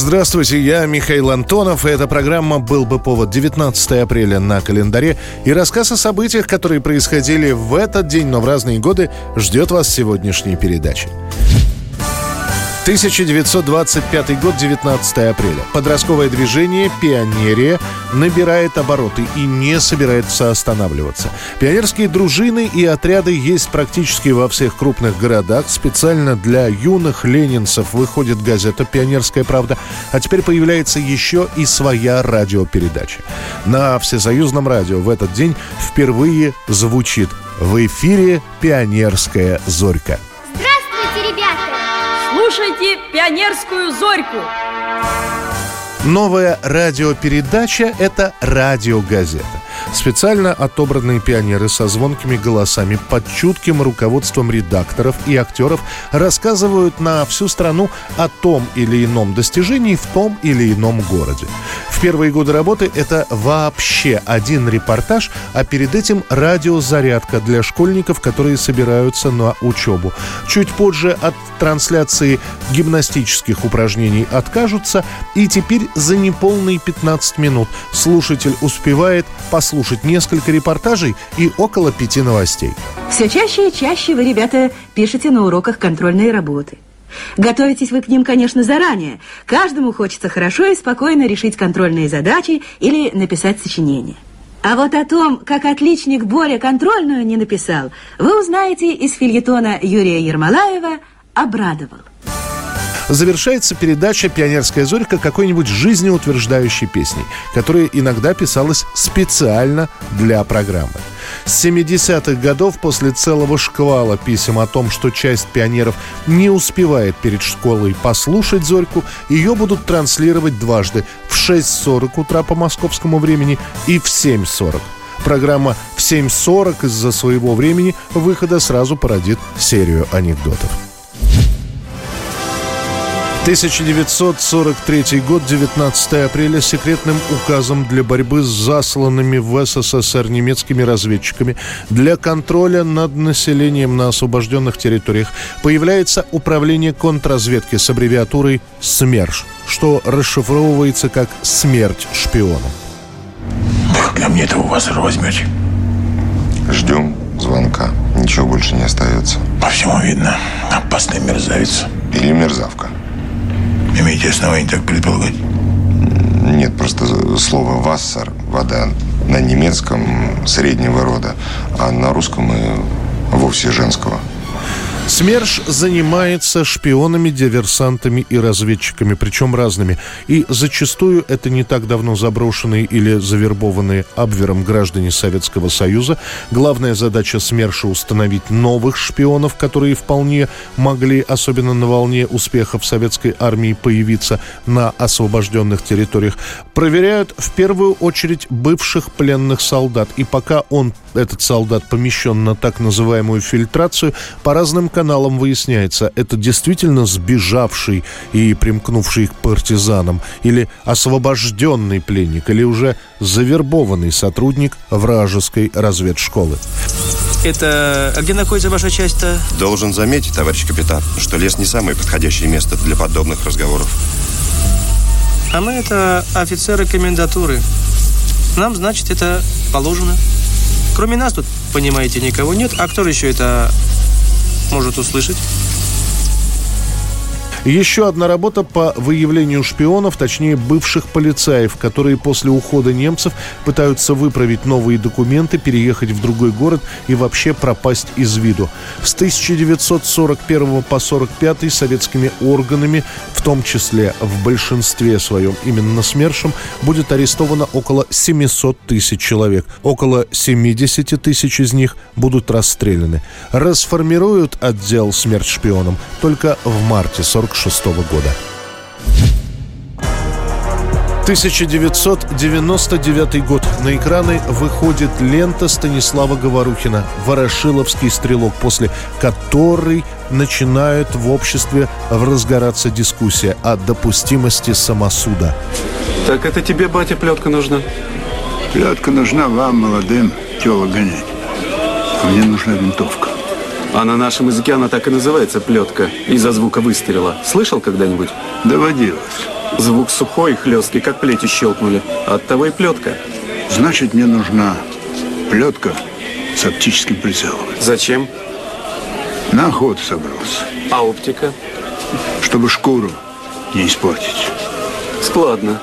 Здравствуйте, я Михаил Антонов, и эта программа «Был бы повод» 19 апреля на календаре. И рассказ о событиях, которые происходили в этот день, но в разные годы, ждет вас сегодняшней передачи. 1925 год, 19 апреля. Подростковое движение «Пионерия» набирает обороты и не собирается останавливаться. Пионерские дружины и отряды есть практически во всех крупных городах. Специально для юных ленинцев выходит газета «Пионерская правда». А теперь появляется еще и своя радиопередача. На всесоюзном радио в этот день впервые звучит в эфире «Пионерская зорька». Слушайте «Пионерскую зорьку». Новая радиопередача – это радиогазета. Специально отобранные пионеры со звонкими голосами под чутким руководством редакторов и актеров рассказывают на всю страну о том или ином достижении в том или ином городе. Первые годы работы это вообще один репортаж, а перед этим радиозарядка для школьников, которые собираются на учебу. Чуть позже от трансляции гимнастических упражнений откажутся, и теперь за неполные 15 минут слушатель успевает послушать несколько репортажей и около пяти новостей. Все чаще и чаще вы, ребята, пишете на уроках контрольные работы. Готовитесь вы к ним, конечно, заранее. Каждому хочется хорошо и спокойно решить контрольные задачи или написать сочинение. А вот о том, как отличник Боря контрольную не написал, вы узнаете из фильетона Юрия Ермолаева «Обрадовал». Завершается передача «Пионерская зорька» какой-нибудь жизнеутверждающей песней, которая иногда писалась специально для программы. С 70-х годов после целого шквала писем о том, что часть пионеров не успевает перед школой послушать «Зорьку», ее будут транслировать дважды в 6.40 утра по московскому времени и в 7.40. Программа в 7.40 из-за своего времени выхода сразу породит серию анекдотов. 1943 год, 19 апреля, секретным указом для борьбы с засланными в СССР немецкими разведчиками для контроля над населением на освобожденных территориях появляется Управление контрразведки с аббревиатурой СМЕРШ, что расшифровывается как «Смерть шпионам». Когда мне это у вас возьмете? Ждем звонка. Ничего больше не остается. По всему видно. Опасный мерзавец. Или мерзавка. Имеете основания так предполагать? Нет, просто слово «вассер» – вода на немецком среднего рода, а на русском и вовсе женского – СМЕРШ занимается шпионами, диверсантами и разведчиками, причем разными. И зачастую это не так давно заброшенные или завербованные Абвером граждане Советского Союза. Главная задача СМЕРШа – установить новых шпионов, которые вполне могли, особенно на волне успехов советской армии, появиться на освобожденных территориях. Проверяют в первую очередь бывших пленных солдат. И пока он, этот солдат, помещен на так называемую фильтрацию, по разным каналам выясняется, это действительно сбежавший и примкнувший к партизанам, или освобожденный пленник, или уже завербованный сотрудник вражеской разведшколы. Это... А где находится ваша часть-то? Должен заметить, товарищ капитан, что лес не самое подходящее место для подобных разговоров. А мы это офицеры комендатуры. Нам, значит, это положено. Кроме нас тут, понимаете, никого нет. А кто еще это может услышать. Еще одна работа по выявлению шпионов, точнее бывших полицаев, которые после ухода немцев пытаются выправить новые документы, переехать в другой город и вообще пропасть из виду. С 1941 по 1945 советскими органами, в том числе в большинстве своем именно СМЕРШем, будет арестовано около 700 тысяч человек. Около 70 тысяч из них будут расстреляны. Расформируют отдел «Смерть шпионам» только в марте 40 1946 года. 1999 год. На экраны выходит лента Станислава Говорухина «Ворошиловский стрелок», после которой начинает в обществе разгораться дискуссия о допустимости самосуда. Так это тебе, батя, плетка нужна? Плетка нужна вам, молодым, тело гонять. А мне нужна винтовка. А на нашем языке она так и называется, плетка, из-за звука выстрела. Слышал когда-нибудь? Доводилось. Звук сухой, хлесткий, как плети щелкнули. Оттого и плетка. Значит, мне нужна плетка с оптическим прицелом. Зачем? На охоту собрался. А оптика? Чтобы шкуру не испортить. Складно.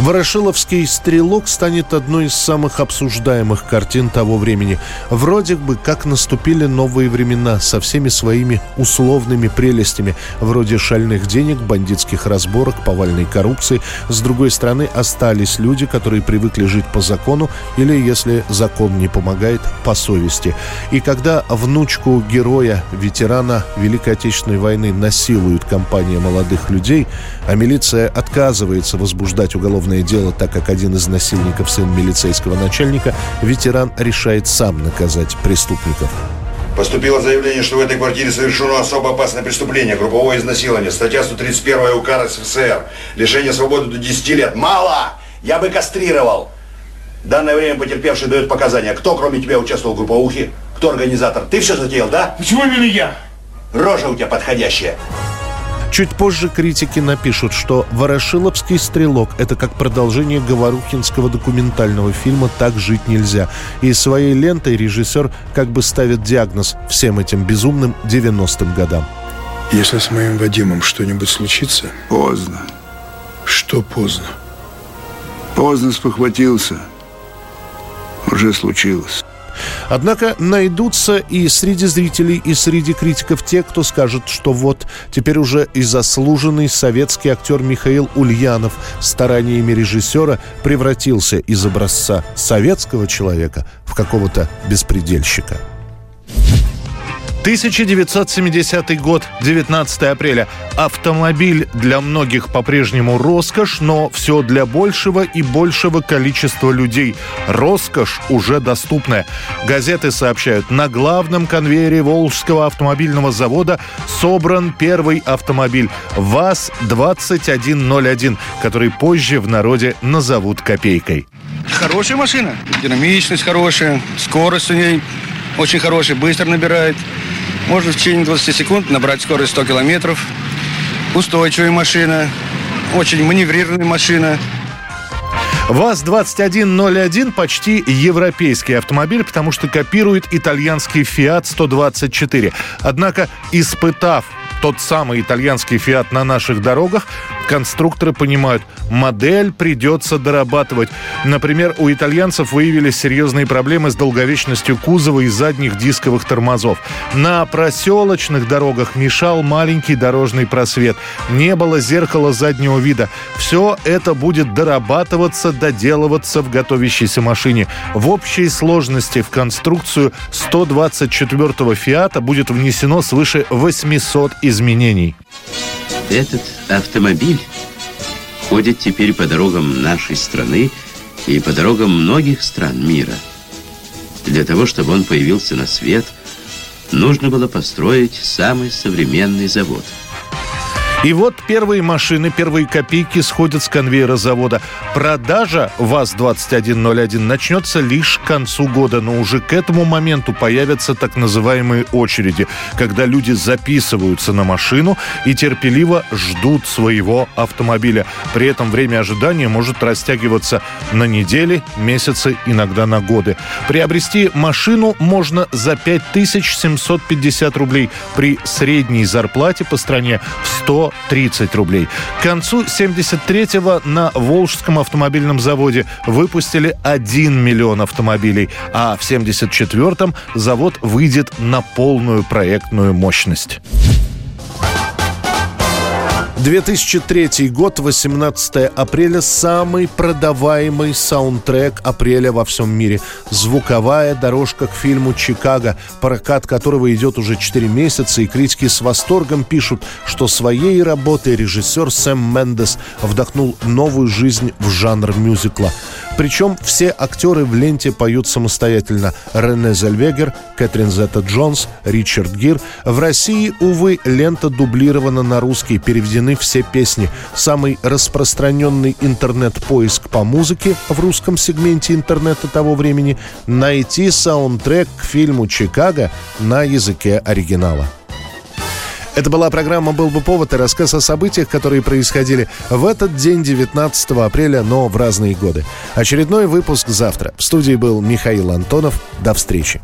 Ворошиловский «Стрелок» станет одной из самых обсуждаемых картин того времени. Вроде бы как наступили новые времена со всеми своими условными прелестями, вроде шальных денег, бандитских разборок, повальной коррупции. С другой стороны, остались люди, которые привыкли жить по закону или, если закон не помогает, по совести. И когда внучку героя, ветерана Великой Отечественной войны насилует компания молодых людей, а милиция отказывается возбуждать уголовное дело, так как один из насильников сын милицейского начальника, ветеран решает сам наказать преступников. Поступило заявление, что в этой квартире совершено особо опасное преступление, групповое изнасилование. Статья 131 УК РСФСР. Лишение свободы до 10 лет. Мало! Я бы кастрировал. В данное время потерпевший дает показания. Кто, кроме тебя, участвовал в групповухе? Кто организатор? Ты все затеял, да? Почему именно я? Рожа у тебя подходящая. Чуть позже критики напишут, что «Ворошиловский стрелок» — это как продолжение говорухинского документального фильма «Так жить нельзя». И своей лентой режиссер как бы ставит диагноз всем этим безумным 90-м годам. Если с моим Вадимом что-нибудь случится... Поздно. Что поздно? Поздно спохватился. Уже случилось. Однако найдутся и среди зрителей, и среди критиков те, кто скажет, что вот теперь уже и заслуженный советский актер Михаил Ульянов стараниями режиссера превратился из образца советского человека в какого-то беспредельщика. 1970 год, 19 апреля. Автомобиль для многих по-прежнему роскошь, но все для большего и большего количества людей. Роскошь уже доступная. Газеты сообщают, на главном конвейере Волжского автомобильного завода собран первый автомобиль ВАЗ-2101, который позже в народе назовут «копейкой». Хорошая машина, динамичность хорошая, скорость у ней очень хорошая, быстро набирает. Можно в течение 20 секунд набрать скорость 100 километров. Устойчивая машина, очень маневрированная машина. ВАЗ-2101 почти европейский автомобиль, потому что копирует итальянский Fiat 124. Однако, испытав тот самый итальянский «Фиат» на наших дорогах, конструкторы понимают, модель придется дорабатывать. Например, у итальянцев выявились серьезные проблемы с долговечностью кузова и задних дисковых тормозов. На проселочных дорогах мешал маленький дорожный просвет. Не было зеркала заднего вида. Все это будет дорабатываться, доделываться в готовящейся машине. В общей сложности в конструкцию 124-го «Фиата» будет внесено свыше 800 изменений. Этот автомобиль ходит теперь по дорогам нашей страны и по дорогам многих стран мира. Для того, чтобы он появился на свет, нужно было построить самый современный завод – и вот первые машины, первые копейки сходят с конвейера завода. Продажа ВАЗ-2101 начнется лишь к концу года, но уже к этому моменту появятся так называемые очереди, когда люди записываются на машину и терпеливо ждут своего автомобиля. При этом время ожидания может растягиваться на недели, месяцы, иногда на годы. Приобрести машину можно за 5750 рублей при средней зарплате по стране в 100 130 рублей. К концу 73-го на Волжском автомобильном заводе выпустили 1 миллион автомобилей, а в 74-м завод выйдет на полную проектную мощность. 2003 год, 18 апреля, самый продаваемый саундтрек апреля во всем мире. Звуковая дорожка к фильму «Чикаго», прокат которого идет уже 4 месяца, и критики с восторгом пишут, что своей работой режиссер Сэм Мендес вдохнул новую жизнь в жанр мюзикла. Причем все актеры в ленте поют самостоятельно. Рене Зельвегер, Кэтрин Зетта Джонс, Ричард Гир. В России, увы, лента дублирована на русский, переведены все песни. Самый распространенный интернет-поиск по музыке в русском сегменте интернета того времени – найти саундтрек к фильму «Чикаго» на языке оригинала. Это была программа «Был бы повод» и рассказ о событиях, которые происходили в этот день, 19 апреля, но в разные годы. Очередной выпуск завтра. В студии был Михаил Антонов. До встречи.